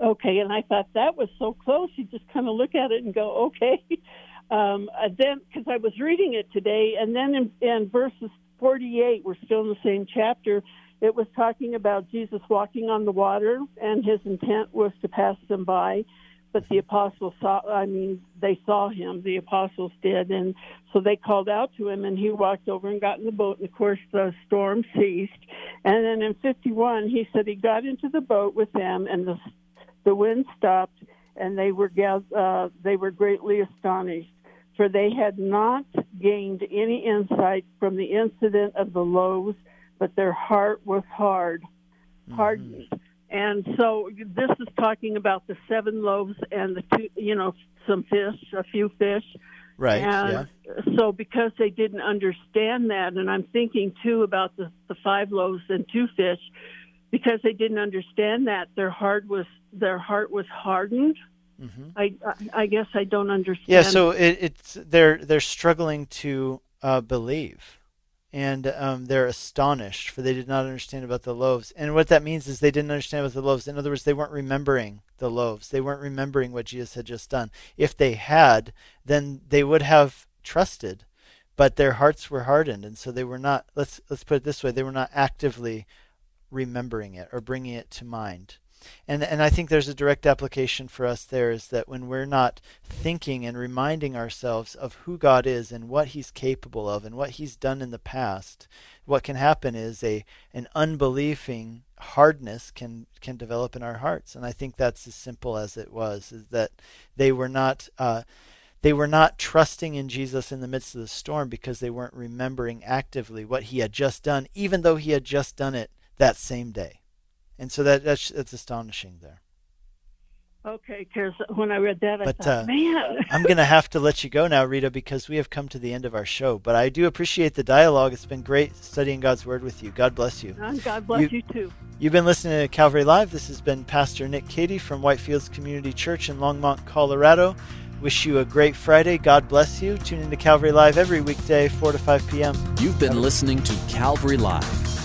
Okay, and I thought that was so close. You just kind of look at it and go, okay. Um, then, because I was reading it today, and then in, in verses 48, we're still in the same chapter. It was talking about Jesus walking on the water, and his intent was to pass them by. But the apostles saw, I mean, they saw him, the apostles did. And so they called out to him, and he walked over and got in the boat. And of course, the storm ceased. And then in 51, he said he got into the boat with them, and the, the wind stopped, and they were, uh, they were greatly astonished for they had not gained any insight from the incident of the loaves, but their heart was hard, mm-hmm. hardened. Mm-hmm. And so this is talking about the seven loaves and the two, you know, some fish, a few fish. Right. And yeah. so because they didn't understand that, and I'm thinking too about the, the five loaves and two fish, because they didn't understand that, their heart was their heart was hardened Mm-hmm. I, I guess I don't understand. Yeah, so it, it's they're they're struggling to uh, believe, and um, they're astonished for they did not understand about the loaves. And what that means is they didn't understand about the loaves. In other words, they weren't remembering the loaves. They weren't remembering what Jesus had just done. If they had, then they would have trusted, but their hearts were hardened, and so they were not. Let's let's put it this way: they were not actively remembering it or bringing it to mind. And and I think there's a direct application for us there is that when we're not thinking and reminding ourselves of who God is and what he's capable of and what he's done in the past, what can happen is a an unbelieving hardness can can develop in our hearts. And I think that's as simple as it was is that they were not uh, they were not trusting in Jesus in the midst of the storm because they weren't remembering actively what he had just done, even though he had just done it that same day and so that that's that's astonishing there. Okay, because when I read that, I but, thought, uh, man. I'm going to have to let you go now, Rita, because we have come to the end of our show. But I do appreciate the dialogue. It's been great studying God's Word with you. God bless you. And God bless you, you too. You've been listening to Calvary Live. This has been Pastor Nick Cady from Whitefields Community Church in Longmont, Colorado. Wish you a great Friday. God bless you. Tune into Calvary Live every weekday, 4 to 5 p.m. You've been listening to Calvary Live.